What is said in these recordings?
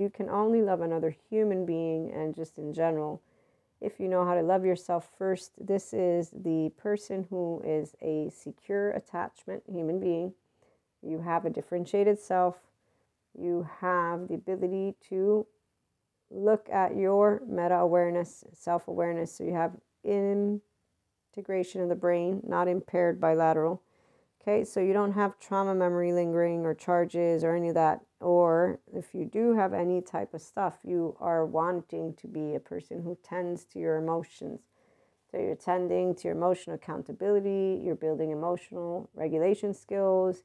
you can only love another human being and just in general if you know how to love yourself first. This is the person who is a secure attachment human being. You have a differentiated self. You have the ability to look at your meta awareness, self awareness. So you have integration of the brain, not impaired bilateral. Okay, so you don't have trauma memory lingering or charges or any of that. Or if you do have any type of stuff, you are wanting to be a person who tends to your emotions. So you're tending to your emotional accountability, you're building emotional regulation skills.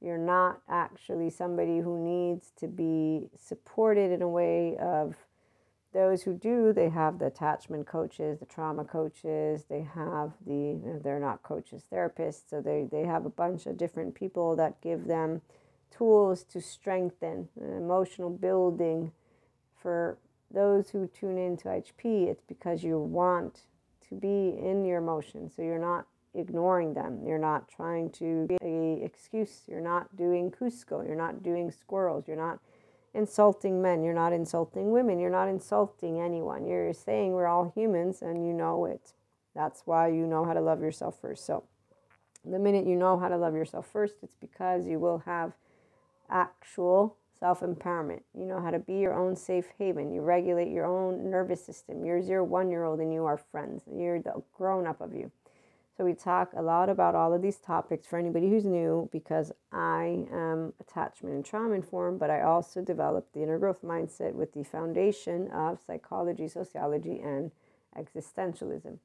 You're not actually somebody who needs to be supported in a way of those who do, they have the attachment coaches, the trauma coaches, they have the, they're not coaches, therapists. So they, they have a bunch of different people that give them tools to strengthen uh, emotional building. For those who tune into HP, it's because you want to be in your emotions. So you're not ignoring them. You're not trying to be a excuse. You're not doing Kuzco. You're not doing squirrels. You're not insulting men. You're not insulting women. You're not insulting anyone. You're saying we're all humans and you know it. That's why you know how to love yourself first. So, the minute you know how to love yourself first, it's because you will have actual self empowerment. You know how to be your own safe haven. You regulate your own nervous system. You're zero one year old and you are friends. You're the grown up of you. So, we talk a lot about all of these topics for anybody who's new because I am attachment and trauma informed, but I also developed the inner growth mindset with the foundation of psychology, sociology, and existentialism.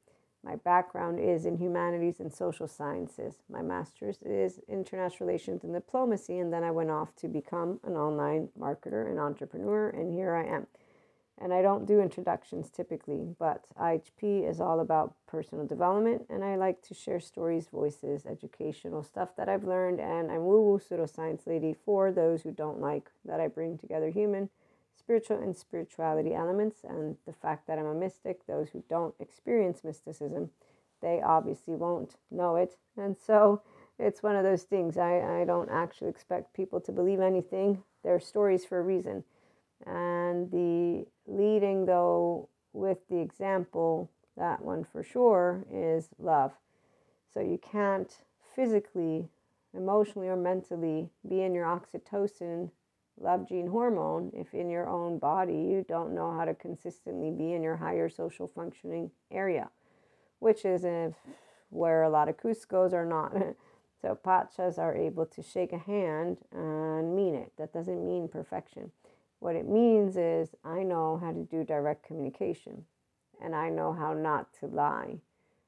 My background is in humanities and social sciences. My master's is international relations and diplomacy, and then I went off to become an online marketer and entrepreneur, and here I am. And I don't do introductions typically, but IHP is all about personal development. And I like to share stories, voices, educational stuff that I've learned. And I'm woo woo pseudoscience lady for those who don't like that I bring together human, spiritual, and spirituality elements. And the fact that I'm a mystic, those who don't experience mysticism, they obviously won't know it. And so it's one of those things. I, I don't actually expect people to believe anything. They're stories for a reason. And the leading, though, with the example, that one for sure is love. So you can't physically, emotionally, or mentally be in your oxytocin love gene hormone if in your own body you don't know how to consistently be in your higher social functioning area, which is where a lot of Kuzcos are not. so Pachas are able to shake a hand and mean it. That doesn't mean perfection. What it means is I know how to do direct communication and I know how not to lie.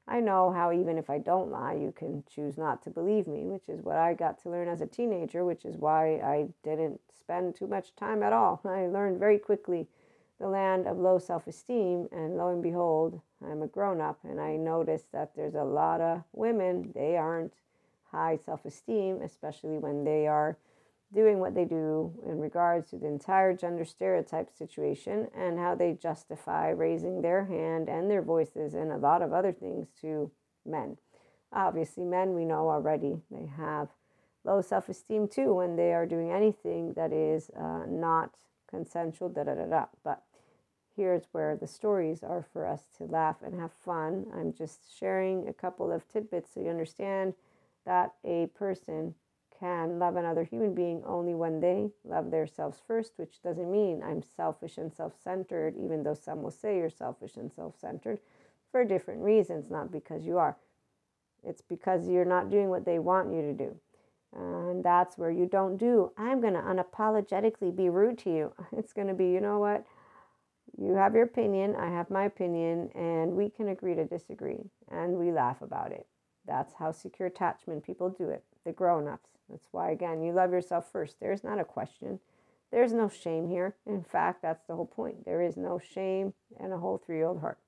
I know how, even if I don't lie, you can choose not to believe me, which is what I got to learn as a teenager, which is why I didn't spend too much time at all. I learned very quickly the land of low self esteem, and lo and behold, I'm a grown up, and I noticed that there's a lot of women, they aren't high self esteem, especially when they are doing what they do in regards to the entire gender stereotype situation and how they justify raising their hand and their voices and a lot of other things to men. Obviously, men we know already they have low self esteem too when they are doing anything that is uh, not consensual, da da da da. But here's where the stories are for us to laugh and have fun. I'm just sharing a couple of tidbits so you understand that a person can love another human being only when they love themselves first, which doesn't mean I'm selfish and self centered, even though some will say you're selfish and self centered for different reasons, not because you are. It's because you're not doing what they want you to do. And that's where you don't do, I'm going to unapologetically be rude to you. It's going to be, you know what? You have your opinion, I have my opinion, and we can agree to disagree. And we laugh about it. That's how secure attachment people do it, the grown ups. That's why, again, you love yourself first. There's not a question. There's no shame here. In fact, that's the whole point. There is no shame and a whole three year old heart.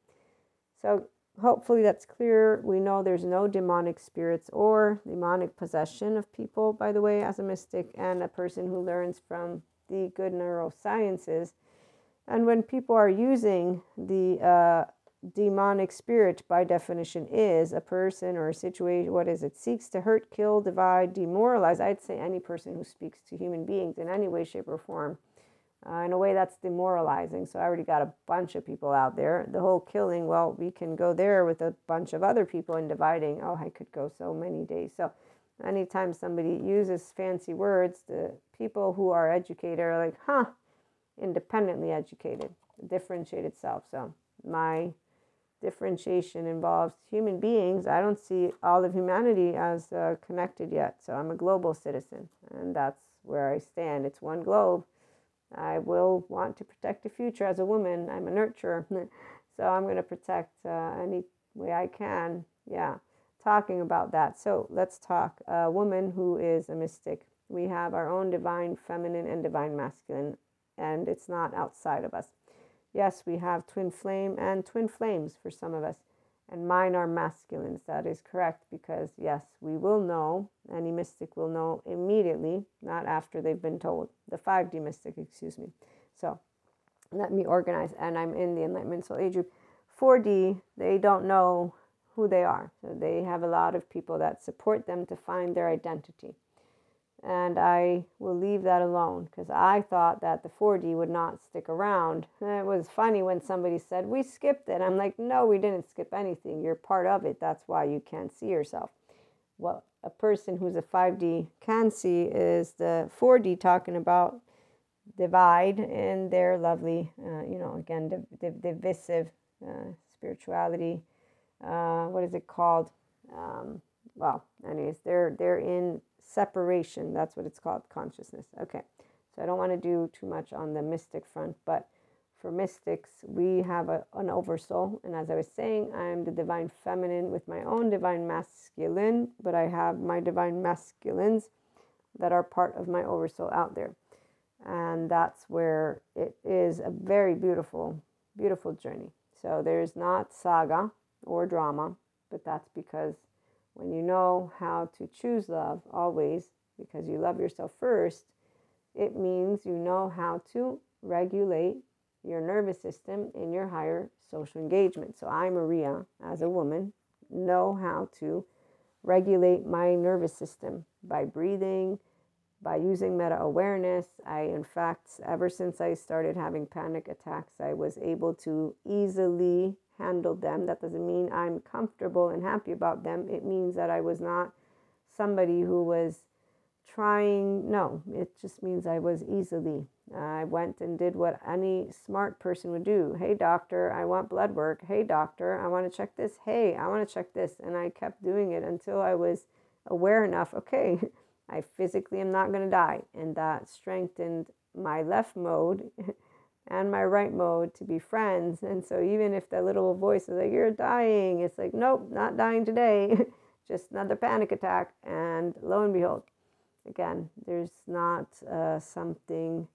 So, hopefully, that's clear. We know there's no demonic spirits or demonic possession of people, by the way, as a mystic and a person who learns from the good neurosciences. And when people are using the uh, demonic spirit by definition is a person or a situation what is it seeks to hurt kill divide demoralize i'd say any person who speaks to human beings in any way shape or form Uh, in a way, that's demoralizing. So I already got a bunch of people out there. The whole killing, well, we can go there with a bunch of other people and dividing. Oh, I could go so many days. So anytime somebody uses fancy words, the people who are educated are like, huh, independently educated, differentiated self. So my differentiation involves human beings. I don't see all of humanity as uh, connected yet. So I'm a global citizen, and that's where I stand. It's one globe. I will want to protect the future as a woman. I'm a nurturer. so I'm going to protect uh, any way I can. Yeah, talking about that. So let's talk. A woman who is a mystic. We have our own divine feminine and divine masculine, and it's not outside of us. Yes, we have twin flame and twin flames for some of us, and mine are masculines. That is correct because, yes, we will know, any mystic will know immediately, not after they've been told. The 5D mystic, excuse me. So let me organize, and I'm in the Enlightenment Soul Age group. 4D, they don't know who they are. So they have a lot of people that support them to find their identity and I will leave that alone because I thought that the 4D would not stick around. And it was funny when somebody said, We skipped it. I'm like, No, we didn't skip anything. You're part of it. That's why you can't see yourself. What a person who's a 5D can see is the 4D talking about divide and their lovely, uh, you know, again, div- div- divisive uh, spirituality. Uh, what is it called? Um, well, anyways, they're they're in separation. That's what it's called, consciousness. Okay, so I don't want to do too much on the mystic front, but for mystics, we have a, an oversoul. And as I was saying, I'm the divine feminine with my own divine masculine, but I have my divine masculines that are part of my oversoul out there. And that's where it is a very beautiful, beautiful journey. So there's not saga or drama, but that's because when you know how to choose love always, because you love yourself first, it means you know how to regulate your nervous system in your higher social engagement. So I, Maria, as a woman, know how to regulate my nervous system by breathing, by using meta awareness. I, in fact, ever since I started having panic attacks, I was able to easily handled them. That doesn't mean I'm comfortable and happy about them. It means that I was not somebody who was trying. No, it just means I was easily. I went and did what any smart person would do. Hey, doctor, I want blood work. Hey, doctor, I want to check this. Hey, I want to check this. And I kept doing it until I was aware enough. Okay, I physically am not going to die. And that strengthened my left mode and my right mode to be friends. And so even if that little voice is like, you're dying, it's like, nope, not dying today, just another panic attack. And lo and behold, again, there's not uh, something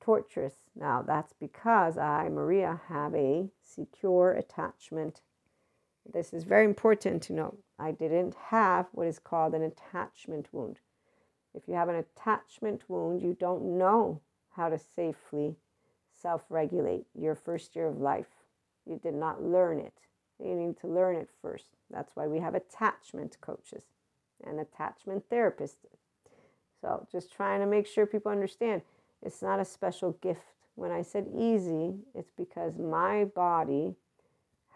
torturous. Now, that's because I, Maria, have a secure attachment. This is very important to know. I didn't have what is called an attachment wound. If you have an attachment wound, you don't know how to safely self regulate your first year of life. You did not learn it. You need to learn it first. That's why we have attachment coaches and attachment therapists. So, just trying to make sure people understand it's not a special gift. When I said easy, it's because my body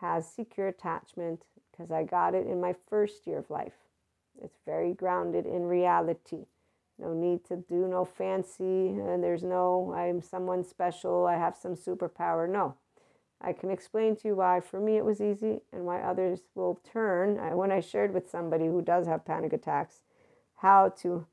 has secure attachment because I got it in my first year of life. It's very grounded in reality. No need to do no fancy, and there's no, I'm someone special, I have some superpower. No. I can explain to you why for me it was easy and why others will turn. Uh, when I shared with somebody who does have panic attacks how to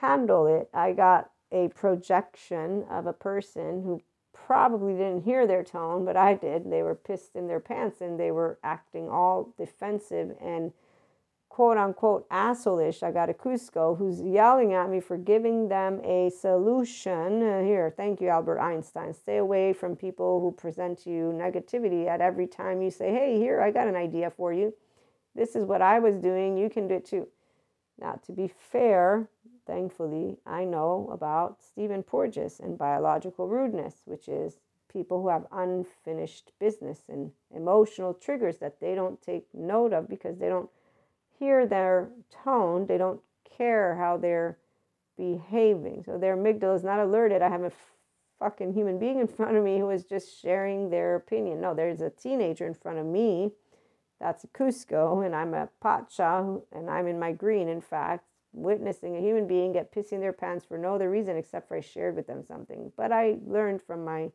handle it, I got a projection of a person who probably didn't hear their tone, but I did. They were pissed in their pants and they were acting all defensive and quote unquote assholeish. I got a Kuzco who's yelling at me for giving them a solution. Uh, here, thank you, Albert Einstein. Stay away from people who present to you negativity at every time you say, hey, here, I got an idea for you. This is what I was doing. You can do it too. Now, to be fair, thankfully, I know about Stephen Porges and biological rudeness, which is people who have unfinished business and emotional triggers that they don't take note of because they don't hear their tone, they don't care how they're behaving. So their amygdala is not alerted. I have a fucking human being in front of me who is just sharing their opinion. No, there's a teenager in front of me. That's a Kuzco, and I'm a Pacha, and I'm in my green, in fact, witnessing a human being get pissing their pants for no other reason except for I shared with them something. But I learned from my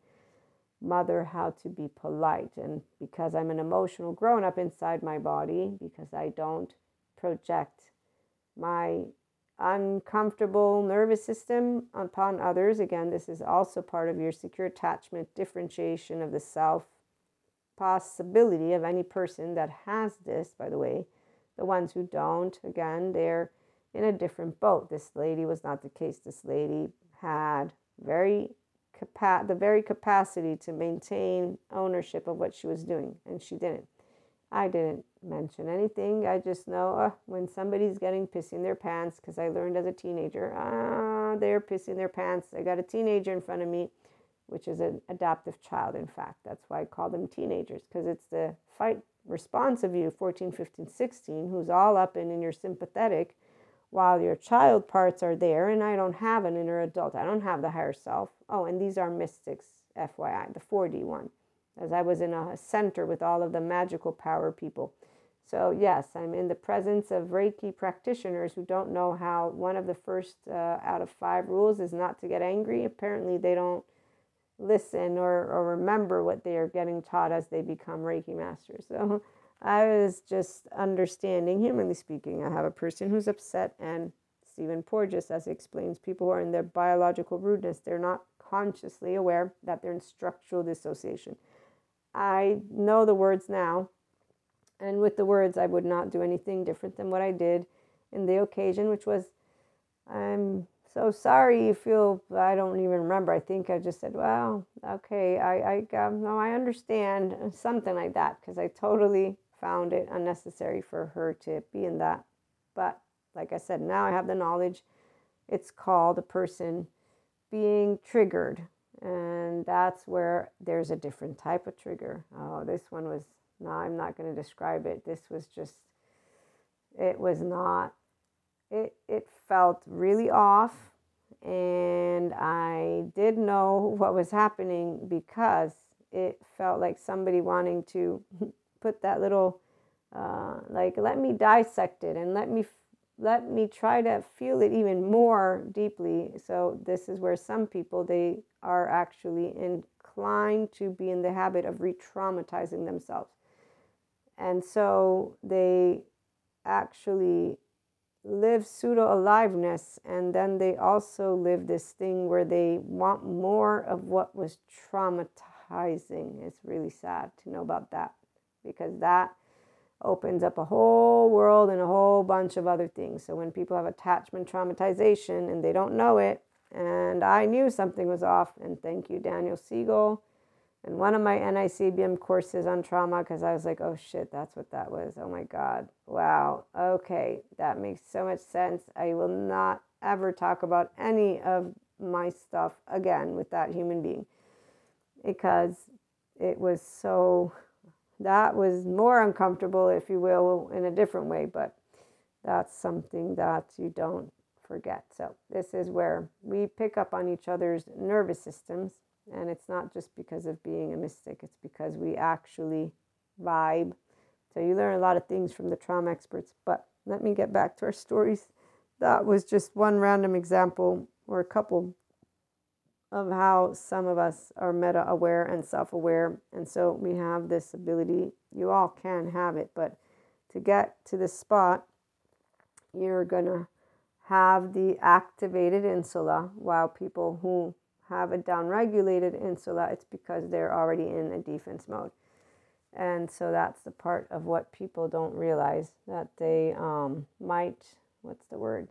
mother how to be polite. And because I'm an emotional grown up inside my body, because I don't project my uncomfortable nervous system upon others. Again, this is also part of your secure attachment differentiation of the self possibility of any person that has this, by the way. The ones who don't, again, they're in a different boat. This lady was not the case. This lady had very capa- the very capacity to maintain ownership of what she was doing, and she didn't. I didn't mention anything. I just know uh, when somebody's getting pissing their pants, because I learned as a teenager, ah, they're pissing their pants. I got a teenager in front of me, which is an adaptive child, in fact. That's why I call them teenagers, because it's the fight response of you, 14, 15, 16, who's all up and in your sympathetic, while your child parts are there. And I don't have an inner adult, I don't have the higher self. Oh, and these are mystics, FYI, the 4D one as I was in a center with all of the magical power people. So, yes, I'm in the presence of Reiki practitioners who don't know how one of the first uh, out of five rules is not to get angry. Apparently, they don't listen or, or remember what they are getting taught as they become Reiki masters. So, I was just understanding, humanly speaking. I have a person who's upset, and Stephen Porges, as he explains, people who are in their biological rudeness, they're not consciously aware that they're in structural dissociation. I know the words now. And with the words, I would not do anything different than what I did in the occasion, which was, I'm so sorry you feel, I don't even remember. I think I just said, well, okay, I, I um, no, I understand, something like that, because I totally found it unnecessary for her to be in that. But like I said, now I have the knowledge. It's called a person being triggered and that's where there's a different type of trigger. Oh, this one was, no, I'm not going to describe it. This was just, it was not, it, it felt really off. And I did know what was happening because it felt like somebody wanting to put that little, uh, like, let me dissect it and let me let me try to feel it even more deeply. So, this is where some people they are actually inclined to be in the habit of re traumatizing themselves. And so, they actually live pseudo aliveness and then they also live this thing where they want more of what was traumatizing. It's really sad to know about that because that opens up a whole world and a whole bunch of other things. So when people have attachment traumatization and they don't know it, and I knew something was off, and thank you, Daniel Siegel, and one of my NICABM courses on trauma, because I was like, oh shit, that's what that was. Oh my God. Wow. Okay. That makes so much sense. I will not ever talk about any of my stuff again with that human being because it was so that was more uncomfortable, if you will, in a different way, but that's something that you don't forget. So, this is where we pick up on each other's nervous systems, and it's not just because of being a mystic, it's because we actually vibe. So, you learn a lot of things from the trauma experts, but let me get back to our stories. That was just one random example or a couple of how some of us are meta aware and self aware. And so we have this ability. You all can have it, but to get to this spot, you're going to have the activated insula, while people who have a downregulated insula, it's because they're already in a defense mode. And so that's the part of what people don't realize that they um, might, what's the word?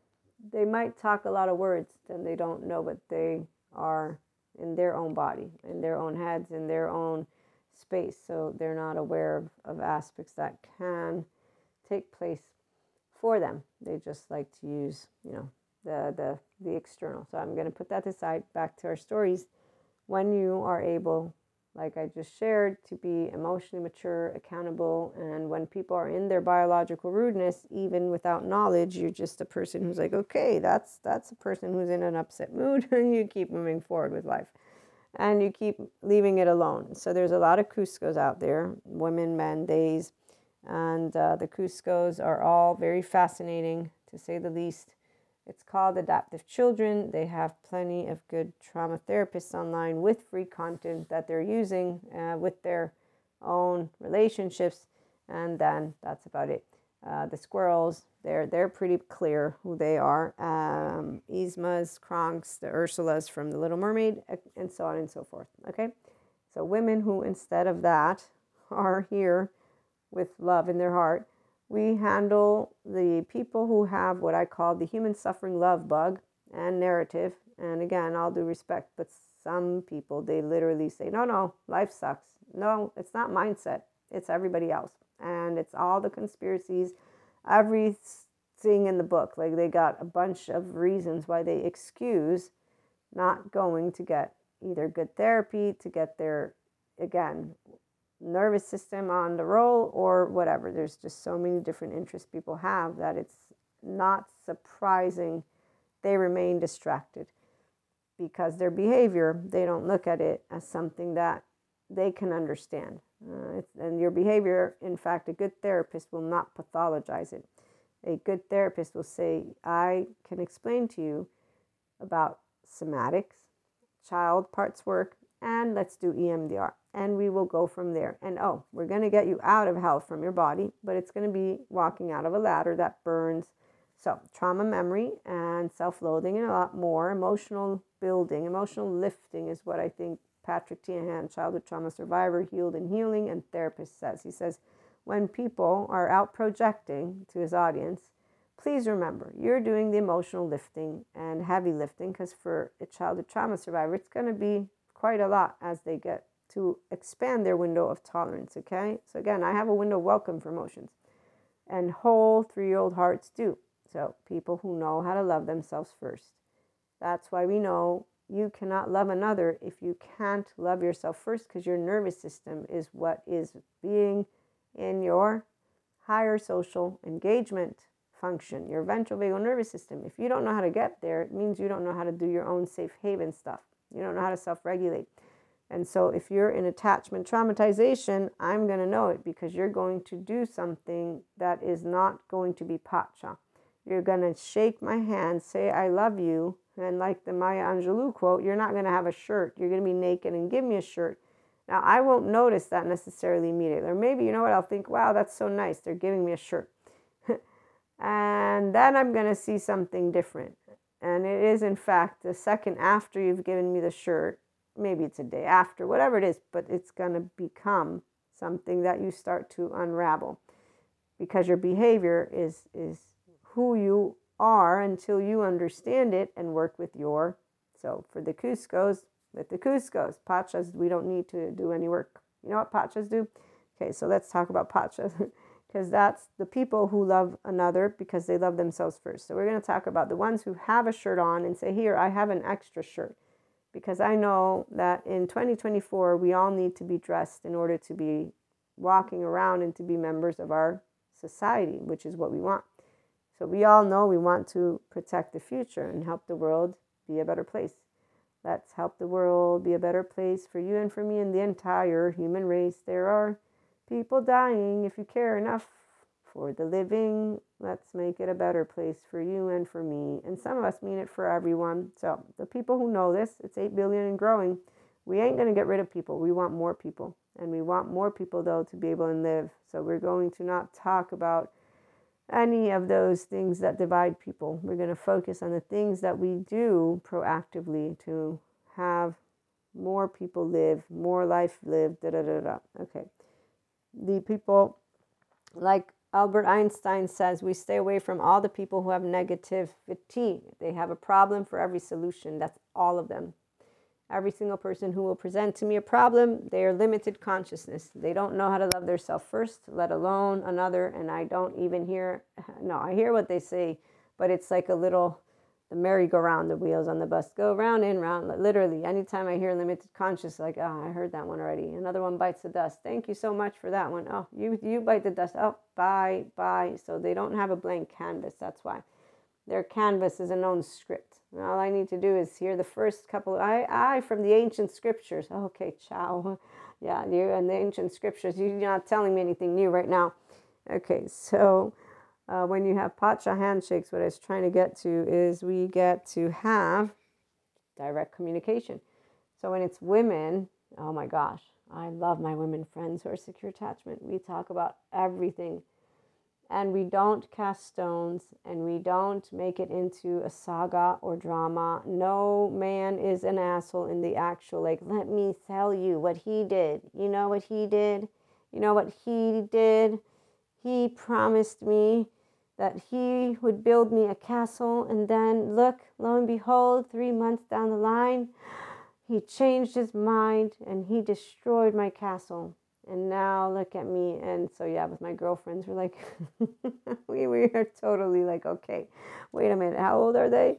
They might talk a lot of words, then they don't know what they are in their own body, in their own heads, in their own space. So they're not aware of, of aspects that can take place for them. They just like to use, you know, the the the external. So I'm going to put that aside. Back to our stories. When you are able like I just shared, to be emotionally mature, accountable. And when people are in their biological rudeness, even without knowledge, you're just a person who's like, okay, that's that's a person who's in an upset mood, and you keep moving forward with life. and you keep leaving it alone. So there's a lot of Kuzcos out there, women, men, days, and uh, the Kuzcos are all very fascinating to say the least. It's called Adaptive Children. They have plenty of good trauma therapists online with free content that they're using uh, with their own relationships, and then that's about it. Uh, the squirrels, they're they're pretty clear who they are. Um, Yzmas, Kronks, the Ursulas from The Little Mermaid, and so on and so forth. Okay, so women who instead of that are here with love in their heart, we handle the people who have what I call the human suffering love bug and narrative. And again, all due respect, but some people they literally say, "No, no, life sucks." No, it's not mindset. It's everybody else and it's all the conspiracies, everything in the book. Like they got a bunch of reasons why they excuse not going to get either good therapy to get their again nervous system on the roll or whatever. There's just so many different interests people have that it's not surprising they remain distracted because their behavior, they don't look at it as something that they can understand. Uh, and your behavior, in fact, a good therapist will not pathologize it. A good therapist will say, I can explain to you about somatics, child parts work, and let's do EMDR. And we will go from there. And oh, we're going to get you out of hell from your body, but it's going to be walking out of a ladder that burns. So, trauma memory and self loathing, and a lot more emotional building, emotional lifting is what I think Patrick Teahan, childhood trauma survivor, healed and healing, and therapist says. He says, when people are out projecting to his audience, please remember you're doing the emotional lifting and heavy lifting because for a childhood trauma survivor, it's going to be quite a lot as they get to expand their window of tolerance. Okay. So, again, I have a window welcome for emotions, and whole three year old hearts do. So, people who know how to love themselves first. That's why we know you cannot love another if you can't love yourself first because your nervous system is what is being in your higher social engagement function, your ventral vagal nervous system. If you don't know how to get there, it means you don't know how to do your own safe haven stuff. You don't know how to self regulate. And so, if you're in attachment traumatization, I'm going to know it because you're going to do something that is not going to be pacha. You're going to shake my hand, say, I love you, and like the Maya Angelou quote, you're not going to have a shirt. You're going to be naked and give me a shirt. Now, I won't notice that necessarily immediately. Or maybe, you know what, I'll think, wow, that's so nice. They're giving me a shirt. and then I'm going to see something different. And it is, in fact, the second after you've given me the shirt, maybe it's a day after, whatever it is, but it's going to become something that you start to unravel because your behavior is, is who you are until you understand it and work with your. So for the Kuzcos, with the Kuzcos, Pachas, we don't need to do any work. You know what Pachas do? Okay, so let's talk about Pachas because that's the people who love another because they love themselves first. So we're going to talk about the ones who have a shirt on and say, Here, I have an extra shirt. Because I know that in 2024, we all need to be dressed in order to be walking around and to be members of our society, which is what we want. So we all know we want to protect the future and help the world be a better place. Let's help the world be a better place for you and for me and the entire human race. There are people dying. If you care enough for the living, let's make it a better place for you and for me. And some of us mean it for everyone. So the people who know this, it's 8 billion and growing. We ain't going to get rid of people. We want more people. And we want more people, though, to be able to live. So we're going to not talk about any of those things that divide people. We're going to focus on the things that we do proactively to have more people live, more life lived, da da da da. Okay. The people, like Albert Einstein says, we stay away from all the people who have negativity. They have a problem for every solution. That's all of them. Every single person who will present to me a problem, they are limited consciousness. They don't know how to love themselves first, let alone another. And I don't even hear, no, I hear what they say, but it's like a little, the merry-go-round, the wheels on the bus go round and round. Literally, anytime I hear limited conscious, like, oh, I heard that one already. Another one bites the dust. Thank you so much for that one. Oh, you you bite the dust. Oh, bye, bye. So they don't have a blank canvas. That's why their canvas is a known script All I need to do is hear the first couple. I, I from the ancient scriptures. Okay, ciao. Yeah, you and the ancient scriptures. You're not telling me anything new right now. Okay, so uh, when you have pacha handshakes, what I was trying to get to is we get to have direct communication. So when it's women, oh my gosh, I love my women friends who are secure attachment. We talk about everything. And we don't cast stones and we don't make it into a saga or drama. No man is an asshole in the actual, like, let me tell you what he did. You know what he did? You know what he did? He promised me that he would build me a castle. And then, look, lo and behold, three months down the line, he changed his mind and he destroyed my castle. And now look at me. And so, yeah, with my girlfriends, we're like, we, we are totally like, okay, wait a minute, how old are they?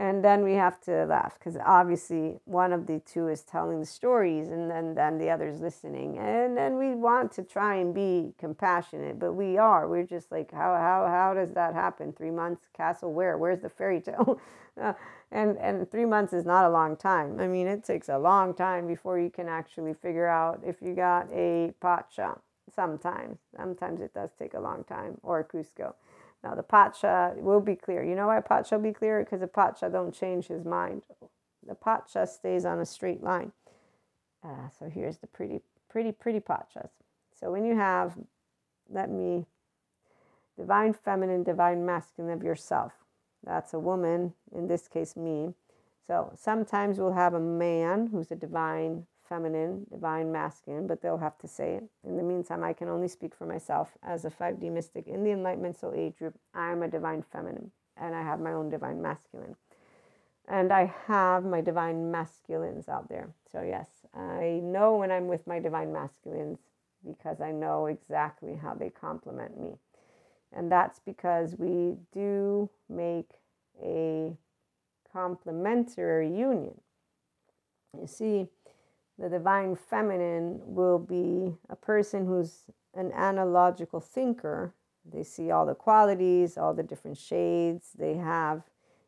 And then we have to laugh because obviously one of the two is telling the stories and then then the other is listening. And then we want to try and be compassionate but we are. We're just like how how how does that happen? Three months castle where? Where's the fairy tale? And and three months is not a long time. I mean it takes a long time before you can actually figure out if you got a pacha. Sometimes sometimes it does take a long time or a kuzco now the Pacha will be clear. You know why Pacha will be clear? Because the Pacha don't change his mind. The Pacha stays on a straight line. Uh, so here's the pretty, pretty, pretty Pachas. So when you have, let me, divine feminine, divine masculine of yourself. That's a woman, in this case me. So sometimes we'll have a man who's a divine feminine, divine masculine, but they'll have to say it. In the meantime, I can only speak for myself as a 5D mystic in the Enlightenment Soul Age group. I am a divine feminine and I have my own divine masculine. And I have my divine masculines out there. So, yes, I know when I'm with my divine masculines because I know exactly how they complement me. And that's because we do make a complementary union. You see, the divine feminine will be a person who's an analogical thinker. They see all the qualities, all the different shades. They have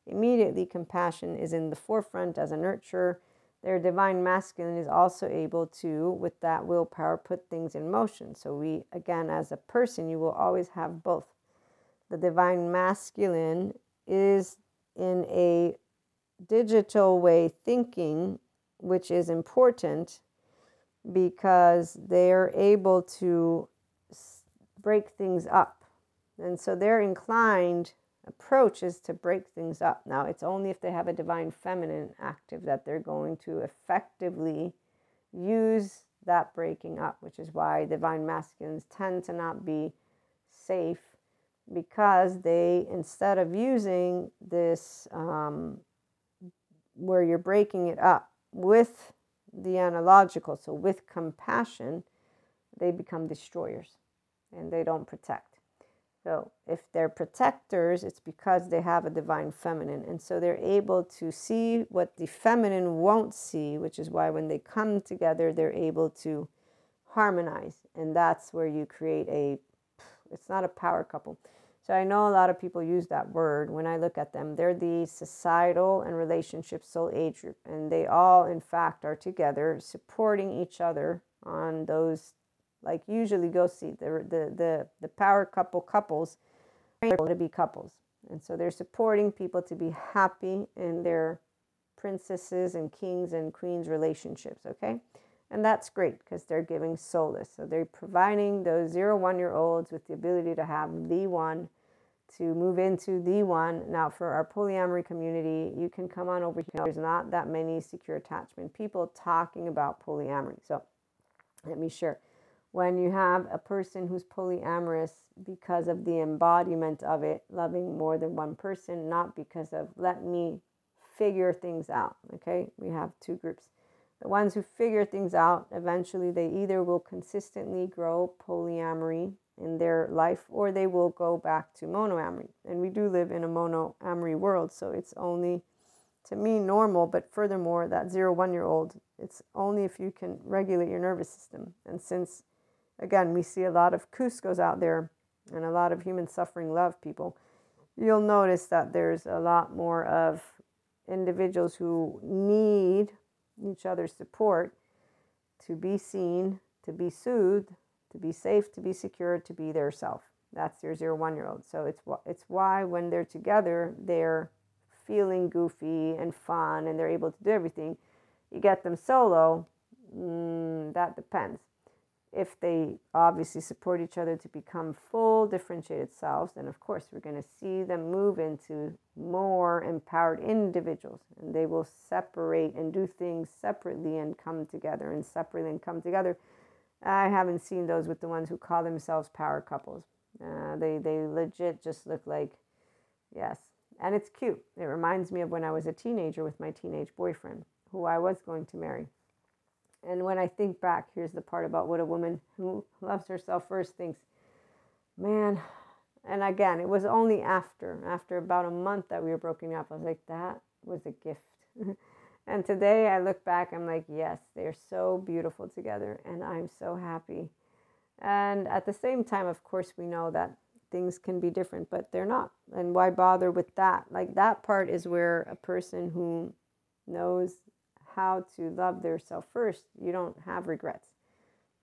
immediately compassion is in the forefront as a nurturer. Their divine masculine is also able to, with that willpower, put things in motion. So, we, again, as a person, you will always have both. The divine masculine is in a digital way thinking which is important because they're able to break things up. And so their inclined approach is to break things up. Now, it's only if they have a divine feminine active that they're going to effectively use that breaking up, which is why divine masculines tend to not be safe because they, instead of using this um, where you're breaking it up, with the analogical, so with compassion, they become destroyers and they don't protect. So, if they're protectors, it's because they have a divine feminine. And so they're able to see what the feminine won't see, which is why when they come together, they're able to harmonize. And that's where you create a, it's not a power couple, I know a lot of people use that word. When I look at them, they're the societal and relationship soul age group, and they all, in fact, are together supporting each other on those. Like usually, go see the the the, the power couple couples to be couples, and so they're supporting people to be happy in their princesses and kings and queens relationships. Okay. And that's great because they're giving solace. So they're providing those zero one year olds with the ability to have the one to move into the one. Now, for our polyamory community, you can come on over here. There's not that many secure attachment people talking about polyamory. So let me share. When you have a person who's polyamorous because of the embodiment of it, loving more than one person, not because of let me figure things out. Okay, we have two groups the ones who figure things out, eventually they either will consistently grow polyamory in their life or they will go back to monoamory. And we do live in a monoamory world, so it's only to me normal, but furthermore, that zero one year old, it's only if you can regulate your nervous system. And since, again, we see a lot of Kuzcos out there and a lot of human suffering love people, you'll notice that there's a lot more of individuals who need each other's support to be seen, to be soothed, to be safe, to be secure, to be their self. That's your zero one year old. So it's it's why when they're together, they're feeling goofy and fun, and they're able to do everything. You get them solo, mm, that depends if they obviously support each other to become full differentiated selves, then of course we're going to see them move into more empowered individuals and they will separate and do things separately and come together and separately and come together. I haven't seen those with the ones who call themselves power couples. Uh, they, they legit just look like, yes. And it's cute. It reminds me of when I was a teenager with my teenage boyfriend, who I was going to marry. And when I think back, here's the part about what a woman who loves herself first thinks, man. And again, it was only after, after about a month that we were broken up. I was like, that was a gift. and today I look back, I'm like, yes, they're so beautiful together, and I'm so happy. And at the same time, of course, we know that things can be different, but they're not. And why bother with that? Like that part is where a person who knows how to love their self first, you don't have regrets.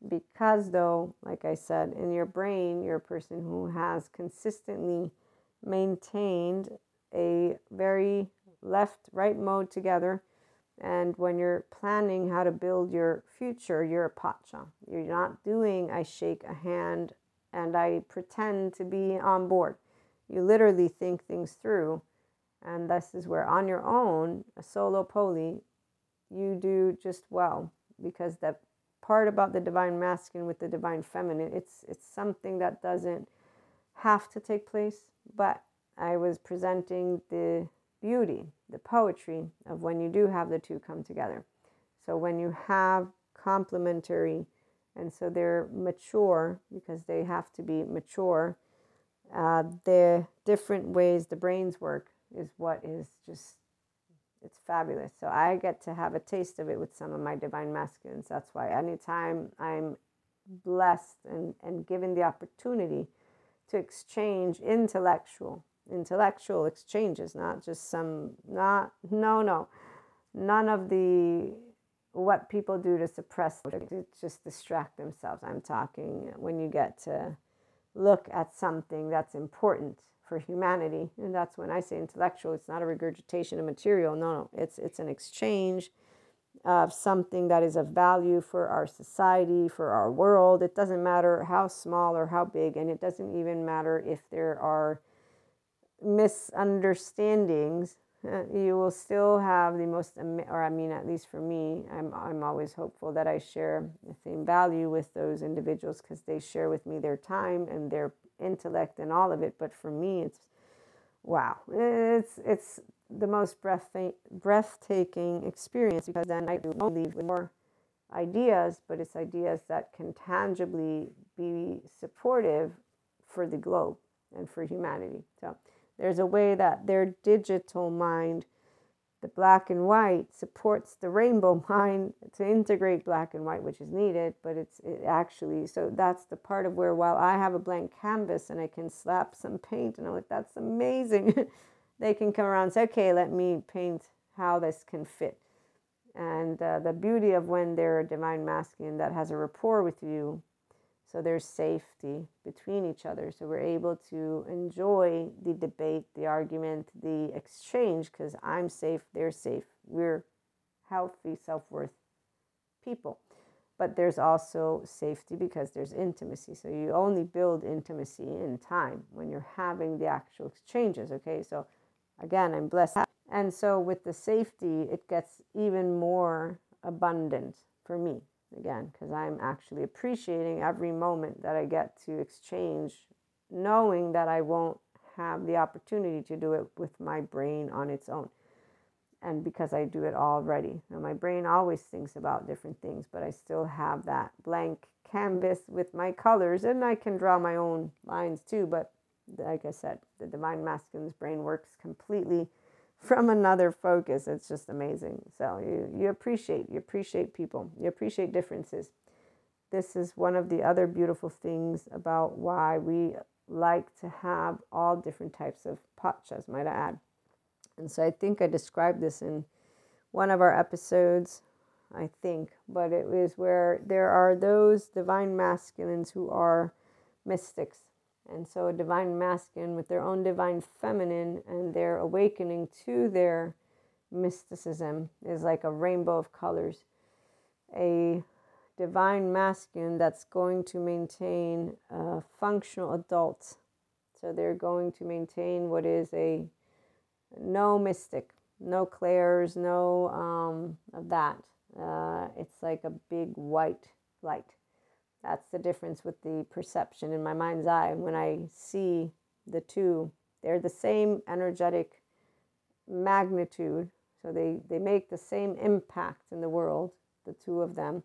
Because, though, like I said, in your brain, you're a person who has consistently maintained a very left right mode together. And when you're planning how to build your future, you're a pacha. You're not doing I shake a hand and I pretend to be on board. You literally think things through. And this is where, on your own, a solo poly, you do just well because that part about the divine masculine with the divine feminine it's it's something that doesn't have to take place but i was presenting the beauty the poetry of when you do have the two come together so when you have complementary and so they're mature because they have to be mature uh, the different ways the brains work is what is just it's fabulous. So I get to have a taste of it with some of my divine masculines. That's why anytime I'm blessed and, and given the opportunity to exchange intellectual, intellectual exchanges, not just some, not, no, no, none of the, what people do to suppress, to just distract themselves. I'm talking when you get to look at something that's important for humanity. And that's when I say intellectual, it's not a regurgitation of material. No, no, it's it's an exchange of something that is of value for our society, for our world. It doesn't matter how small or how big, and it doesn't even matter if there are misunderstandings. Uh, you will still have the most, or I mean, at least for me, I'm, I'm always hopeful that I share the same value with those individuals because they share with me their time and their intellect and all of it. But for me, it's wow. It's it's the most breath- breathtaking experience because then I do leave with more ideas, but it's ideas that can tangibly be supportive for the globe and for humanity. So there's a way that their digital mind the black and white supports the rainbow mind to integrate black and white which is needed but it's it actually so that's the part of where while i have a blank canvas and i can slap some paint and i'm like that's amazing. They can come around and say okay let me paint how this can fit. And uh, the beauty of when they're a divine masculine that has a rapport with you so there's safety between each other. So we're able to enjoy the debate, the argument, the exchange because I'm safe, they're safe. We're healthy, self worth people. But there's also safety because there's intimacy. So you only build intimacy in time when you're having the actual exchanges. Okay. So again, I'm blessed. And so with the safety, it gets even more abundant for me again because I'm actually appreciating every moment that I get to exchange, knowing that I won't have the opportunity to do it with my brain on its own. And because I do it already. Now, my brain always thinks about different things, but I still have that blank canvas with my colors, and I can draw my own lines too. But like I said, the divine masculine's brain works completely from another focus. It's just amazing. So you, you appreciate, you appreciate people, you appreciate differences. This is one of the other beautiful things about why we like to have all different types of pachas, might I add. And so I think I described this in one of our episodes, I think, but it was where there are those divine masculines who are mystics. And so a divine masculine with their own divine feminine and their awakening to their mysticism is like a rainbow of colors. A divine masculine that's going to maintain a functional adult. So they're going to maintain what is a no mystic, no clairs, no um, of that. Uh, it's like a big white light. That's the difference with the perception in my mind's eye. When I see the two, they're the same energetic magnitude. So they, they make the same impact in the world, the two of them.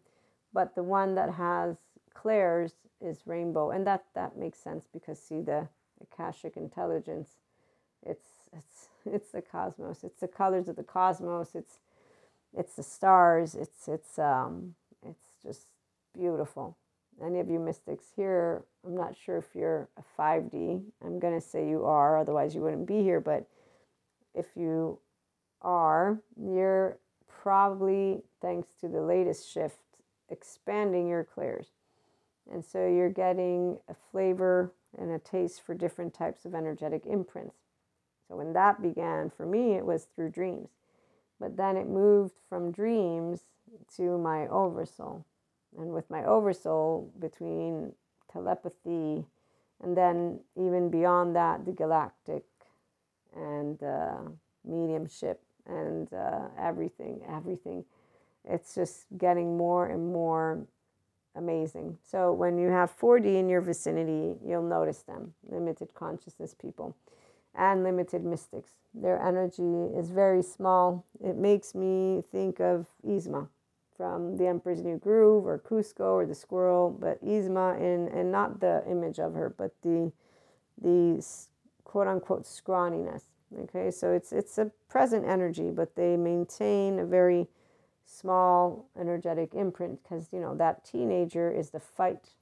But the one that has clairs is rainbow. And that, that makes sense because see the Akashic intelligence. It's it's it's the cosmos. It's the colors of the cosmos. It's it's the stars. It's it's um it's just beautiful. Any of you mystics here, I'm not sure if you're a 5D. I'm gonna say you are, otherwise you wouldn't be here. But if you are, you're probably thanks to the latest shift expanding your clairs. And so you're getting a flavor and a taste for different types of energetic imprints. So when that began, for me, it was through dreams. But then it moved from dreams to my oversoul. And with my oversoul, between telepathy and then even beyond that, the galactic and uh, mediumship and uh, everything, everything. It's just getting more and more amazing. So when you have 4D in your vicinity, you'll notice them, limited consciousness people and limited mystics. Their energy is very small. It makes me think of Yzma from The Emperor's New Groove or Kuzco or the squirrel, but Yzma in and not the image of her, but the the quote unquote scrawniness. Okay, so it's it's a present energy, but they maintain a very small energetic imprint because you know that teenager is the fight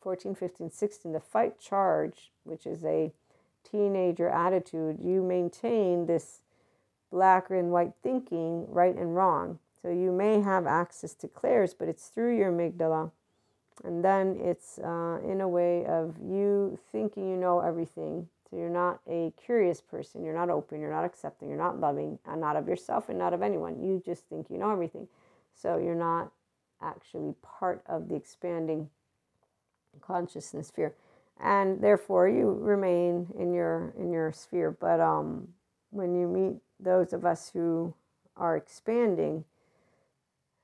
14 15 16 the fight charge which is a teenager attitude, you maintain this black and white thinking, right and wrong. So you may have access to clairs, but it's through your amygdala. And then it's uh, in a way of you thinking you know everything. So you're not a curious person. You're not open. You're not accepting. You're not loving, and not of yourself and not of anyone. You just think you know everything. So you're not actually part of the expanding consciousness sphere and therefore you remain in your in your sphere but um, when you meet those of us who are expanding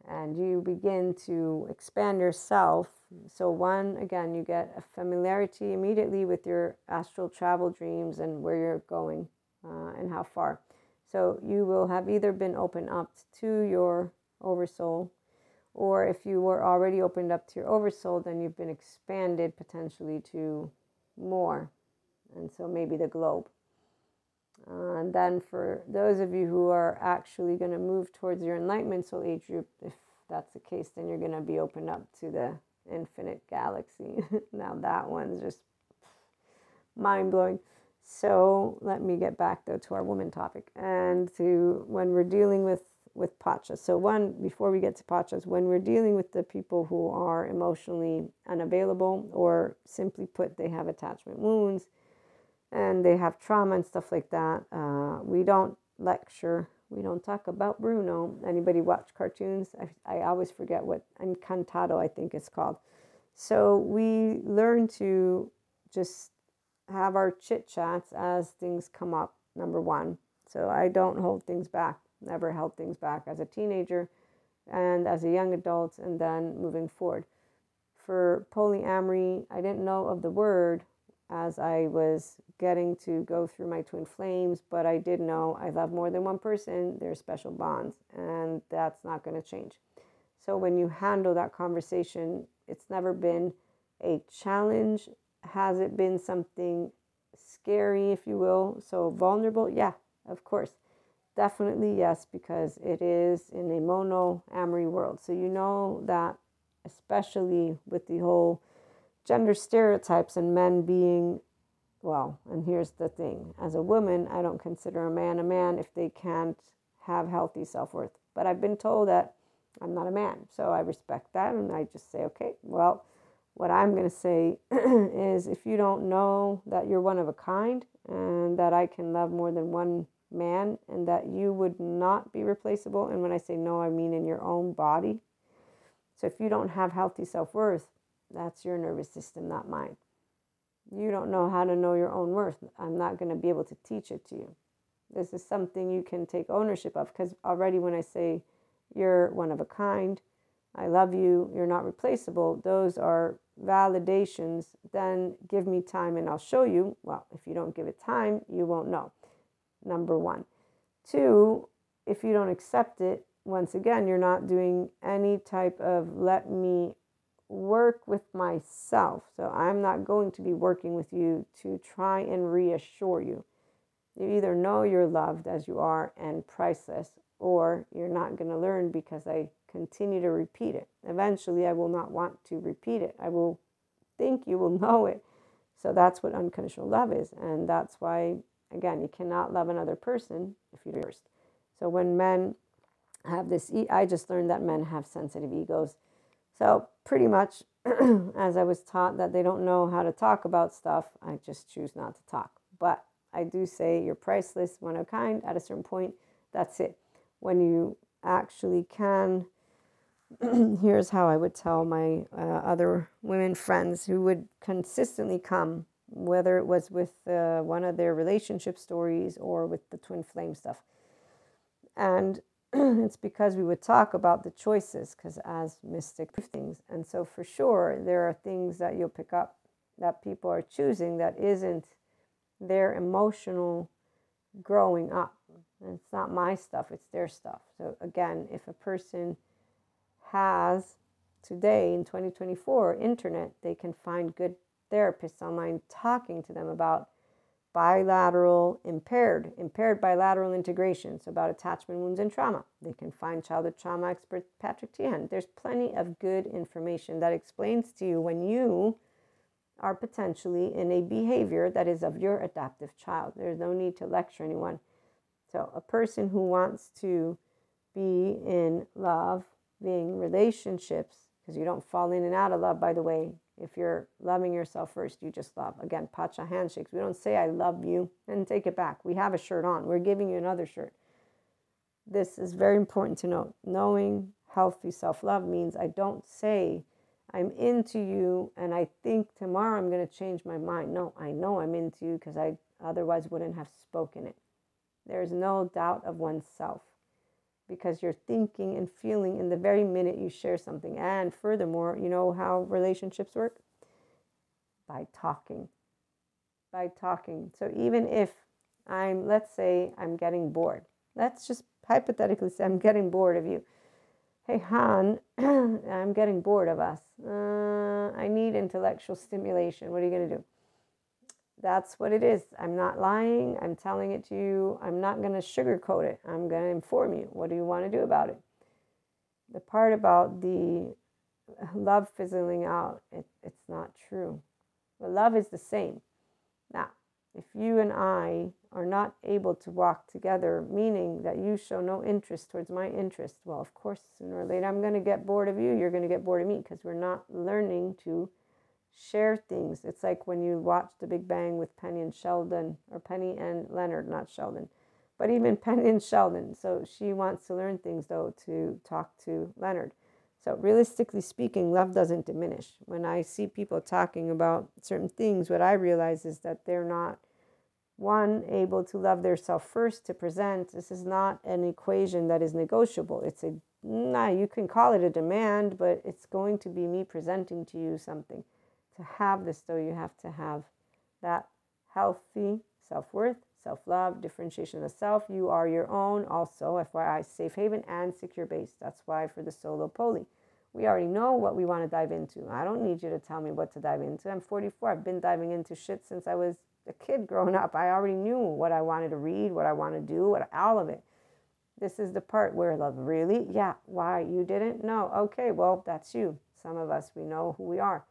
and you begin to expand yourself so one again you get a familiarity immediately with your astral travel dreams and where you're going uh, and how far so you will have either been opened up to your oversoul or if you were already opened up to your oversoul, then you've been expanded potentially to more. And so maybe the globe. Uh, and then for those of you who are actually going to move towards your enlightenment soul age group, if that's the case, then you're going to be opened up to the infinite galaxy. now that one's just mind blowing. So let me get back though to our woman topic and to when we're dealing with with pacha. So one, before we get to pachas, when we're dealing with the people who are emotionally unavailable, or simply put, they have attachment wounds and they have trauma and stuff like that, uh, we don't lecture. We don't talk about Bruno. Anybody watch cartoons? I, I always forget what Encantado, I think it's called. So we learn to just have our chit chats as things come up, number one. So I don't hold things back never held things back as a teenager and as a young adult, and then moving forward. For polyamory, I didn't know of the word as I was getting to go through my twin flames, but I did know I love more than one person. There's special bonds, and that's not going to change. So when you handle that conversation, it's never been a challenge. Has it been something scary, if you will? So vulnerable? Yeah, of course. Definitely yes, because it is in a mono amory world. So you know that, especially with the whole gender stereotypes and men being well, and here's the thing as a woman, I don't consider a man a man if they can't have healthy self worth. But I've been told that I'm not a man. So I respect that. And I just say, okay, well, what I'm going to say is if you don't know that you're one of a kind and that I can love more than one man and that you would not be replaceable. And when I say no, I mean in your own body. So if you don't have healthy self worth, that's your nervous system, not mine. You don't know how to know your own worth. I'm not going to be able to teach it to you. This is something you can take ownership of because already when I say you're one of a kind, I love you, you're not replaceable, those are validations. Then give me time and I'll show you. Well, if you don't give it time, you won't know. Number one. Two, if you don't accept it, once again, you're not doing any type of let me work with myself. So I'm not going to be working with you to try and reassure you. You either know you're loved as you are and priceless, or you're not going to learn because I continue to repeat it. Eventually, I will not want to repeat it. I will think you will know it. So that's what unconditional love is. And that's why, again, you cannot love another person if you're first. So when men have this, I just learned that men have sensitive egos. So pretty much, as I was taught that they don't know how to talk about stuff, I just choose not to talk. But I do say you're priceless, one of kind. At a certain point, that's it. When you actually can, here's how I would tell my uh, other women friends who would consistently come, whether it was with uh, one of their relationship stories or with the twin flame stuff. And it's because we would talk about the choices, because as mystic things. And so, for sure, there are things that you'll pick up that people are choosing that isn't their emotional growing up. It's not my stuff, it's their stuff. So, again, if a person has today in 2024 internet, they can find good therapists online talking to them about bilateral impaired, impaired bilateral integration. So, about attachment wounds and trauma. They can find childhood trauma expert Patrick Teahan. There's plenty of good information that explains to you when you are potentially in a behavior that is of your adaptive child. There's no need to lecture anyone. So, a person who wants to be in love, being relationships, because you don't fall in and out of love, by the way. If you're loving yourself first, you just love. Again, pacha handshakes. We don't say, I love you and take it back. We have a shirt on, we're giving you another shirt. This is very important to note. Knowing healthy self love means I don't say, I'm into you and I think tomorrow I'm going to change my mind. No, I know I'm into you because I otherwise wouldn't have spoken it. There's no doubt of oneself because you're thinking and feeling in the very minute you share something. And furthermore, you know how relationships work? By talking. By talking. So even if I'm, let's say, I'm getting bored, let's just hypothetically say I'm getting bored of you Hey, Han, I'm getting bored of us. Uh, I need intellectual stimulation. What are you going to do? That's what it is. I'm not lying. I'm telling it to you. I'm not going to sugarcoat it. I'm going to inform you. What do you want to do about it? The part about the love fizzling out, it, it's not true. The love is the same. Now, if you and I are not able to walk together, meaning that you show no interest towards my interest, well, of course, sooner or later I'm going to get bored of you. You're going to get bored of me because we're not learning to share things. It's like when you watch The Big Bang with Penny and Sheldon, or Penny and Leonard, not Sheldon, but even Penny and Sheldon. So she wants to learn things, though, to talk to Leonard. So, realistically speaking, love doesn't diminish. When I see people talking about certain things, what I realize is that they're not one able to love their self first to present this is not an equation that is negotiable it's a nah, you can call it a demand but it's going to be me presenting to you something to have this though you have to have that healthy self-worth self-love differentiation of self you are your own also fyi safe haven and secure base that's why for the solo poly we already know what we want to dive into i don't need you to tell me what to dive into i'm 44 i've been diving into shit since i was a kid growing up. I already knew what I wanted to read, what I want to do, what all of it. This is the part where love really, yeah, why you didn't? No, okay, well, that's you. Some of us, we know who we are.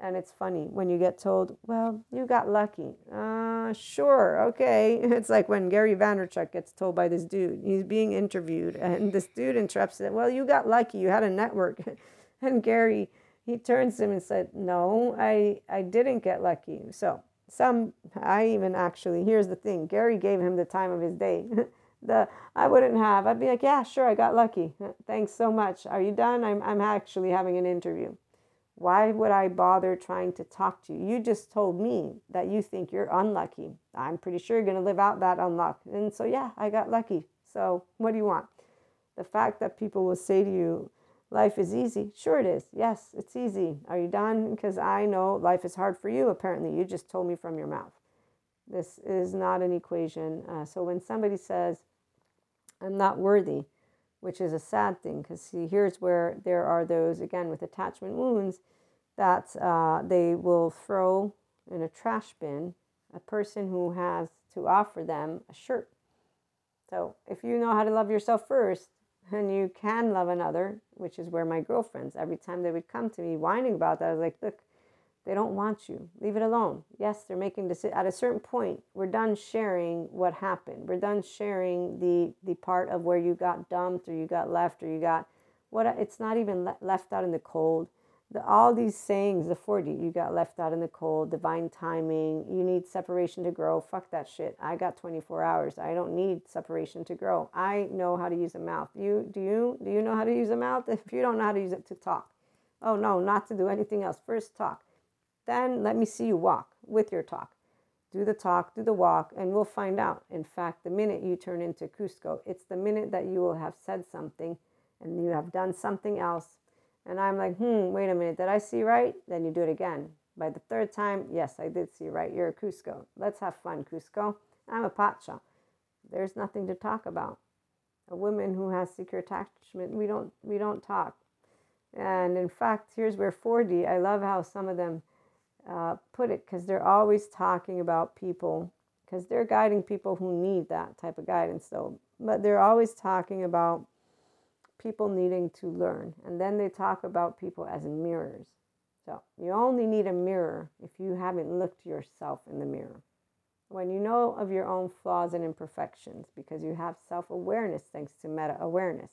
And it's funny when you get told, well, you got lucky. Uh, sure, okay. It's like when Gary Vaynerchuk gets told by this dude, he's being interviewed, and this dude interrupts it, well, you got lucky, you had a network. and Gary, he turns to him and said, no, I, I didn't get lucky. So some, I even actually, here's the thing Gary gave him the time of his day. the I wouldn't have. I'd be like, yeah, sure, I got lucky. Thanks so much. Are you done? I'm, I'm actually having an interview. Why would I bother trying to talk to you? You just told me that you think you're unlucky. I'm pretty sure you're going to live out that unluck. And so, yeah, I got lucky. So, what do you want? The fact that people will say to you, life is easy. Sure, it is. Yes, it's easy. Are you done? Because I know life is hard for you. Apparently, you just told me from your mouth. This is not an equation. Uh, so, when somebody says, I'm not worthy, which is a sad thing because see here's where there are those again with attachment wounds that uh, they will throw in a trash bin a person who has to offer them a shirt. So if you know how to love yourself first and you can love another which is where my girlfriends every time they would come to me whining about that i was like look they don't want you. Leave it alone. Yes, they're making decisions. At a certain point, we're done sharing what happened. We're done sharing the the part of where you got dumped or you got left or you got what. It's not even le- left out in the cold. The, all these sayings, the 40, you got left out in the cold, divine timing, you need separation to grow. Fuck that shit. I got 24 hours. I don't need separation to grow. I know how to use a mouth. You do you do you know how to use a mouth? If you don't know how to use it to talk. Oh no, not to do anything else. First talk then let me see you walk with your talk. Do the talk, do the walk, and we'll find out. In fact, the minute you turn into Kuzco, it's the minute that you will have said something and you have done something else. And I'm like, hmm, wait a minute, did I see right? Then you do it again. By the third time, yes, I did see right. You're a Kuzco. Let's have fun, Kuzco. I'm a Pacha. There's nothing to talk about. A woman who has secure attachment, we don't we don't talk. And in fact, here's where 4D, I love how some of them uh, put it because they're always talking about people because they're guiding people who need that type of guidance so but they're always talking about people needing to learn and then they talk about people as mirrors. So you only need a mirror if you haven't looked yourself in the mirror. When you know of your own flaws and imperfections because you have self-awareness thanks to meta awareness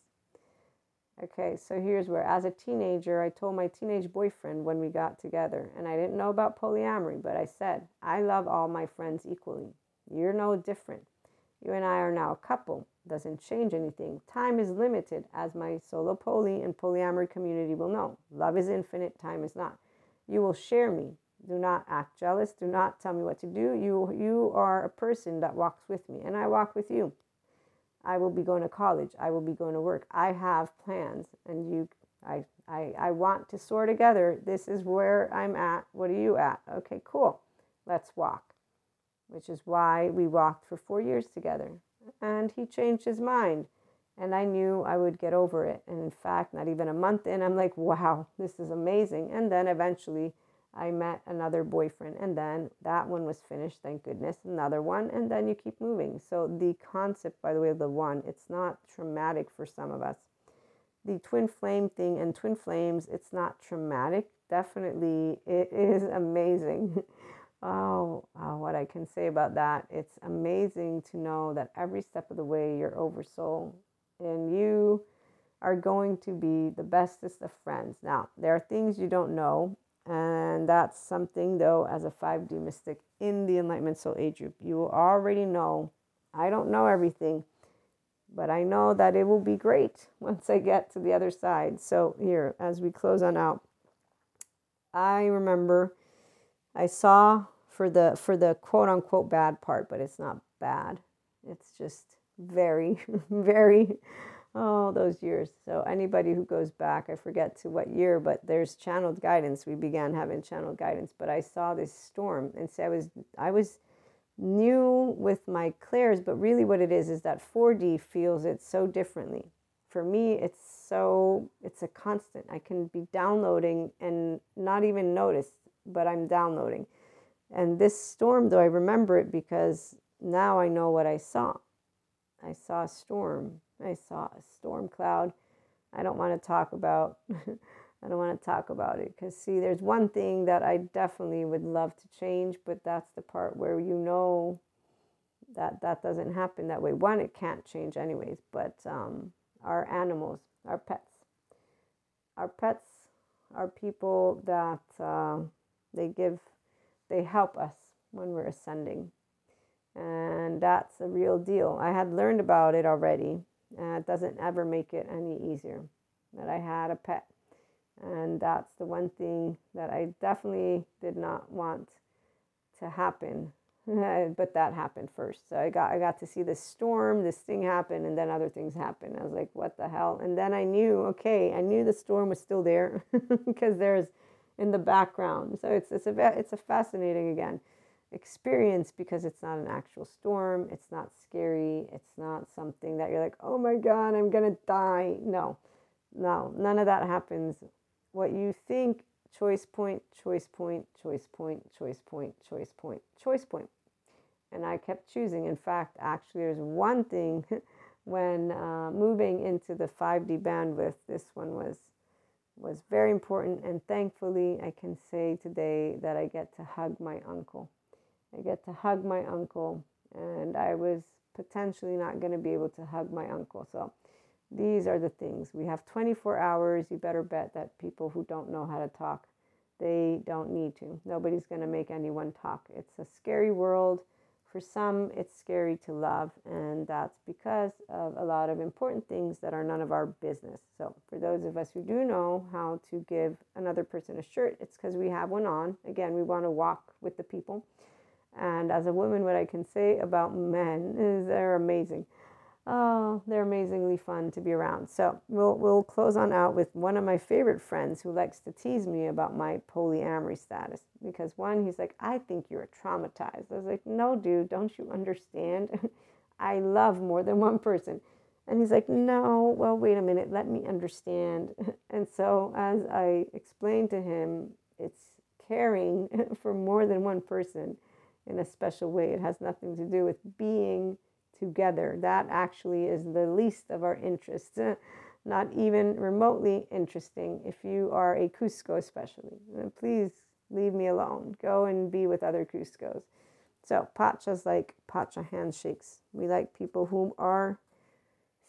Okay, so here's where, as a teenager, I told my teenage boyfriend when we got together, and I didn't know about polyamory, but I said, I love all my friends equally. You're no different. You and I are now a couple. Doesn't change anything. Time is limited, as my solo poly and polyamory community will know. Love is infinite, time is not. You will share me. Do not act jealous. Do not tell me what to do. You, you are a person that walks with me, and I walk with you. I will be going to college. I will be going to work. I have plans and you I I I want to soar together. This is where I'm at. What are you at? Okay, cool. Let's walk. Which is why we walked for 4 years together. And he changed his mind. And I knew I would get over it. And in fact, not even a month in, I'm like, wow, this is amazing. And then eventually I met another boyfriend, and then that one was finished, thank goodness. Another one, and then you keep moving. So, the concept, by the way, of the one, it's not traumatic for some of us. The twin flame thing and twin flames, it's not traumatic. Definitely, it is amazing. oh, oh, what I can say about that. It's amazing to know that every step of the way, you're over soul and you are going to be the bestest of friends. Now, there are things you don't know and that's something, though, as a 5D mystic in the Enlightenment Soul Age group, you already know. I don't know everything, but I know that it will be great once I get to the other side. So, here, as we close on out, I remember I saw for the for the quote unquote bad part, but it's not bad. It's just very, very oh, those years. So anybody who goes back, I forget to what year, but there's channeled guidance. We began having channeled guidance, but I saw this storm and so I was I was new with my clairs, but really what it is is that 4D feels it so differently. For me, it's so it's a constant. I can be downloading and not even notice, but I'm downloading. And this storm, though, I remember it because now I know what I saw. I saw a storm I saw a storm cloud. I don't want to talk about I don't want to talk about it because, see, there's one thing that I definitely would love to change, but that's the part where you know that that doesn't happen that way. One, it can't change anyways, but um, our animals, our pets, our pets are people that uh, they give, they help us when we're ascending. And that's a real deal. I had learned about it already. Uh, it doesn't ever make it any easier that I had a pet. And that's the one thing that I definitely did not want to happen but that happened first. So I got I got to see this storm, this thing happen, and then other things happen. I was like, what the hell? And then I knew, okay, I knew the storm was still there because there's in the background. So it's it's a it's a fascinating again experience because it's not an actual storm. It's not scary. It's not something that you're like, oh my god, I'm gonna die. No, no, none of that happens. What you think choice point, choice point, choice point, choice point, choice point, choice point. and I kept choosing. In fact, actually, there's one thing when uh, moving into the 5D bandwidth. This one was was very important, and thankfully, I can say today that I get to hug my uncle. I get to hug my uncle, and I was potentially not going to be able to hug my uncle. So these are the things. We have 24 hours. You better bet that people who don't know how to talk, they don't need to. Nobody's going to make anyone talk. It's a scary world for some, it's scary to love, and that's because of a lot of important things that are none of our business. So, for those of us who do know how to give another person a shirt, it's because we have one on. Again, we want to walk with the people. And as a woman, what I can say about men is they're amazing. Oh, they're amazingly fun to be around. So we'll we'll close on out with one of my favorite friends who likes to tease me about my polyamory status because one, he's like, I think you're traumatized. I was like, No, dude, don't you understand? I love more than one person. And he's like, No, well, wait a minute, let me understand. And so as I explained to him, it's caring for more than one person in a special way. It has nothing to do with being together. That actually is the least of our interests, not even remotely interesting if you are a Kuzco, especially. Uh, please leave me alone. Go and be with other Kuzcos. So, Pacha's like Pacha handshakes. We like people who are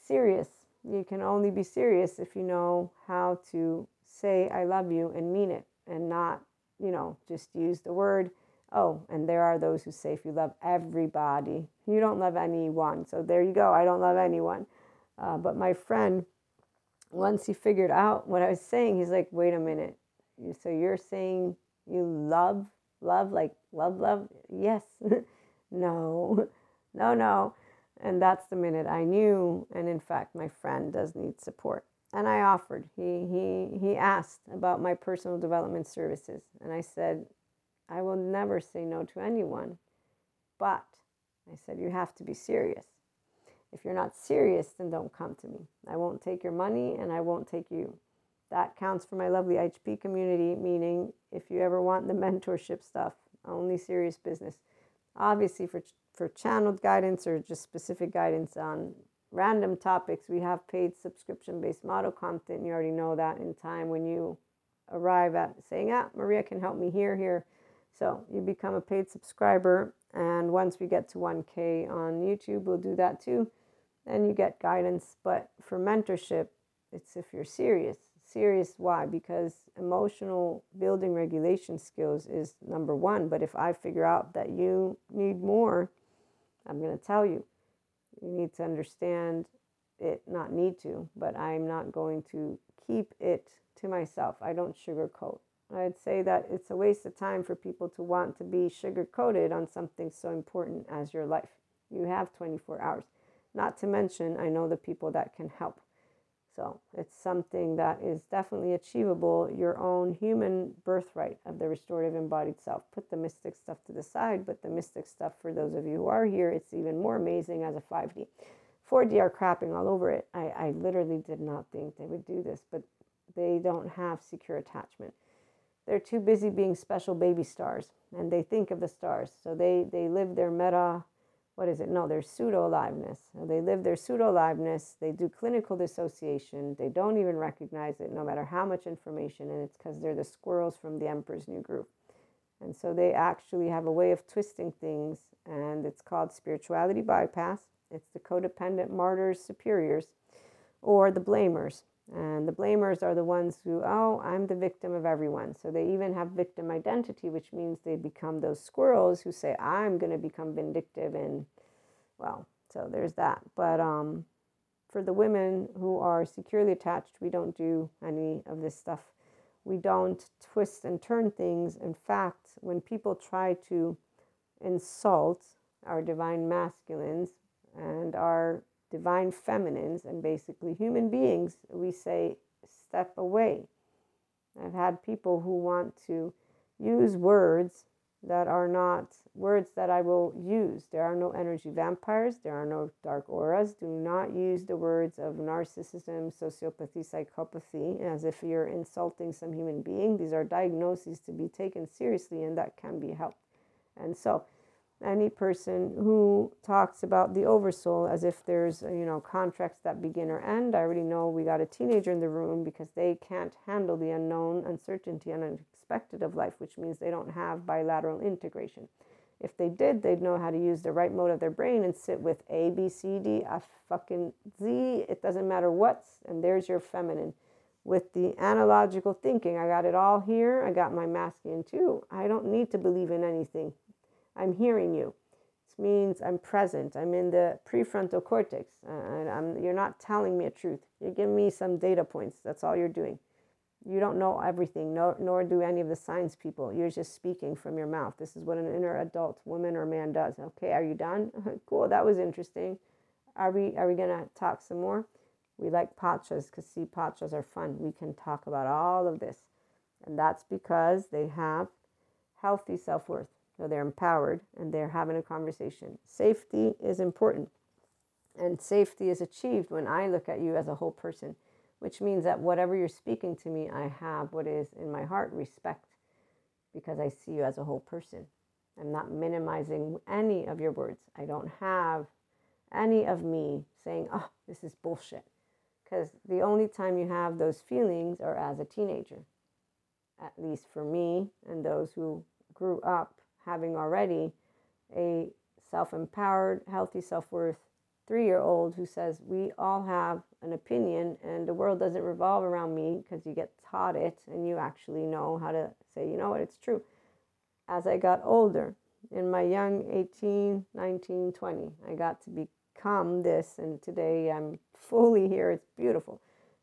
serious. You can only be serious if you know how to say, I love you and mean it and not, you know, just use the word Oh, and there are those who say if you love everybody, you don't love anyone. So there you go. I don't love anyone. Uh, but my friend, once he figured out what I was saying, he's like, wait a minute. So you're saying you love, love, like love, love? Yes. no, no, no. And that's the minute I knew. And in fact, my friend does need support. And I offered. He he he asked about my personal development services, and I said, I will never say no to anyone. But I said, you have to be serious. If you're not serious, then don't come to me. I won't take your money and I won't take you. That counts for my lovely HP community, meaning if you ever want the mentorship stuff, only serious business. Obviously, for, for channeled guidance or just specific guidance on random topics, we have paid subscription based model content. You already know that in time when you arrive at saying, ah, Maria can help me here, here so you become a paid subscriber, and once we get to 1K on YouTube, we'll do that too. And you get guidance. But for mentorship, it's if you're serious. Serious, why? Because emotional building regulation skills is number one. But if I figure out that you need more, I'm going to tell you. You need to understand it, not need to, but I'm not going to keep it to myself. I don't sugarcoat. I'd say that it's a waste of time for people to want to be sugar coated on something so important as your life. You have 24 hours. Not to mention, I know the people that can help. So it's something that is definitely achievable, your own human birthright of the restorative embodied self. Put the mystic stuff to the side, but the mystic stuff, for those of you who are here, it's even more amazing as a 5D. 4D are crapping all over it. I, I literally did not think they would do this, but they don't have secure attachment they're too busy being special baby stars and they think of the stars so they they live their meta what is it? No, they're pseudo aliveness. They live their pseudo aliveness. They do clinical dissociation. They don't even recognize it, no matter how much information. And it's because they're the squirrels from the Emperor's New Groove. And so they actually have a way of twisting things, and it's called spirituality bypass. It's the codependent martyrs, superiors, or the blamers. And the blamers are the ones who, oh, I'm the victim of everyone. So they even have victim identity, which means they become those squirrels who say, I'm going to become vindictive. And well, so there's that. But um, for the women who are securely attached, we don't do any of this stuff. We don't twist and turn things. In fact, when people try to insult our divine masculines and our divine feminines and basically human beings, we say, step away. I've had people who want to use words that are not words that I will use. There are no energy vampires, there are no dark auras. Do not use the words of narcissism, sociopathy, psychopathy as if you're insulting some human being. These are diagnoses to be taken seriously and that can be helped. And so, any person who talks about the oversoul as if there's you know contracts that begin or end. I already know we got a teenager in the room because they can't handle the unknown uncertainty and unexpected of life which means they don't have bilateral integration. If they did they'd know how to use the right mode of their brain and sit with a b c d a fucking z. It doesn't matter what's and there's your feminine. With the analogical thinking i got it all here. I got my masculine too. I don't need to believe in anything I'm hearing you. This means I'm present. I'm in the prefrontal cortex. Uh, I'm, you're not telling me a truth. You're giving me some data points. That's all you're doing. You don't know everything, nor, nor do any of the science people. You're just speaking from your mouth. This is what an inner adult woman or man does. Okay, are you done? cool, that was interesting. Are we are we gonna talk some more? We like pachas because see pachas are fun. We can talk about all of this. And that's because they have healthy self-worth. So they're empowered and they're having a conversation. Safety is important. And safety is achieved when I look at you as a whole person, which means that whatever you're speaking to me, I have what is in my heart respect because I see you as a whole person. I'm not minimizing any of your words. I don't have any of me saying, oh, this is bullshit. Because the only time you have those feelings are as a teenager, at least for me and those who grew up having already a self empowered, healthy self worth three year old who says, We all have an opinion and the world doesn't revolve around me because you get taught it and you actually know how to say, You know what, it's true. As I got older, in my young 18, 19, 20, I got to become this, and today I'm fully here. It's beautiful.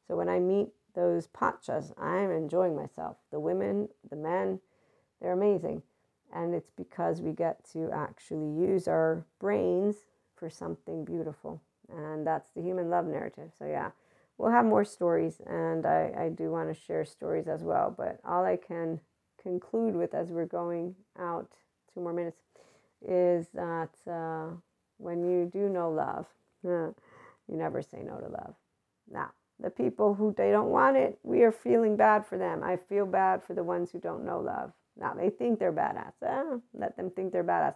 So when I meet those pachas, I'm enjoying myself. The women, the men, they're amazing. And it's because we get to actually use our brains for something beautiful. And that's the human love narrative. So, yeah, we'll have more stories. And I, I do want to share stories as well. But all I can conclude with as we're going out, two more minutes, is that uh, when you do know love, you never say no to love. Now, the people who they don't want it, we are feeling bad for them. I feel bad for the ones who don't know love. Now they think they're badass. Eh, let them think they're badass.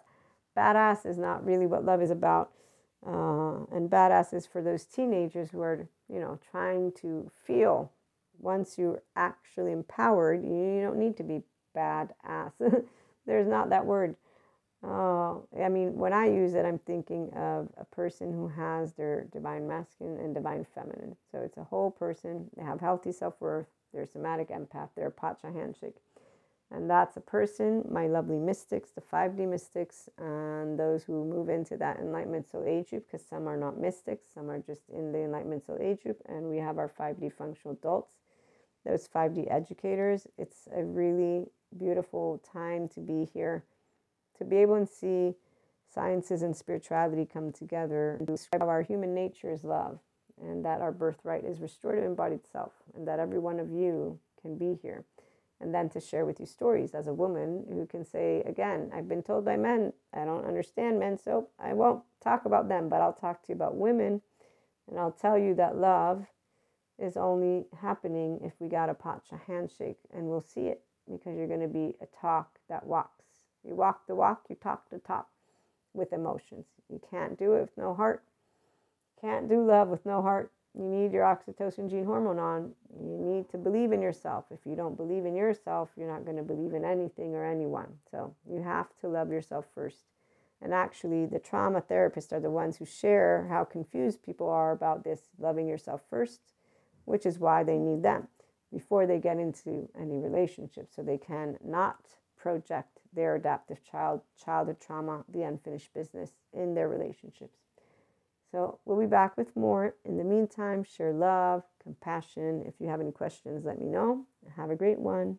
Badass is not really what love is about. Uh, and badass is for those teenagers who are, you know, trying to feel. Once you're actually empowered, you don't need to be badass. There's not that word. Uh, I mean, when I use it, I'm thinking of a person who has their divine masculine and divine feminine. So it's a whole person. They have healthy self worth. They're somatic empath. They're a pacha handshake. And that's a person, my lovely mystics, the 5D mystics, and those who move into that enlightenment soul age group, because some are not mystics, some are just in the enlightenment soul age group, and we have our 5D functional adults, those 5D educators. It's a really beautiful time to be here, to be able to see sciences and spirituality come together and describe how our human nature is love, and that our birthright is restorative embodied self, and that every one of you can be here and then to share with you stories as a woman who can say again i've been told by men i don't understand men so i won't talk about them but i'll talk to you about women and i'll tell you that love is only happening if we got a pacha handshake and we'll see it because you're going to be a talk that walks you walk the walk you talk the talk with emotions. You can't do it with no heart. Can't do love with no heart. You need your oxytocin gene hormone on. You need to believe in yourself. If you don't believe in yourself, you're not going to believe in anything or anyone. So you have to love yourself first. And actually, the trauma therapists are the ones who share how confused people are about this loving yourself first, which is why they need them before they get into any relationship. So they can not project their adaptive child, childhood trauma, the unfinished business in their relationships. So we'll be back with more. In the meantime, share love, compassion. If you have any questions, let me know. Have a great one.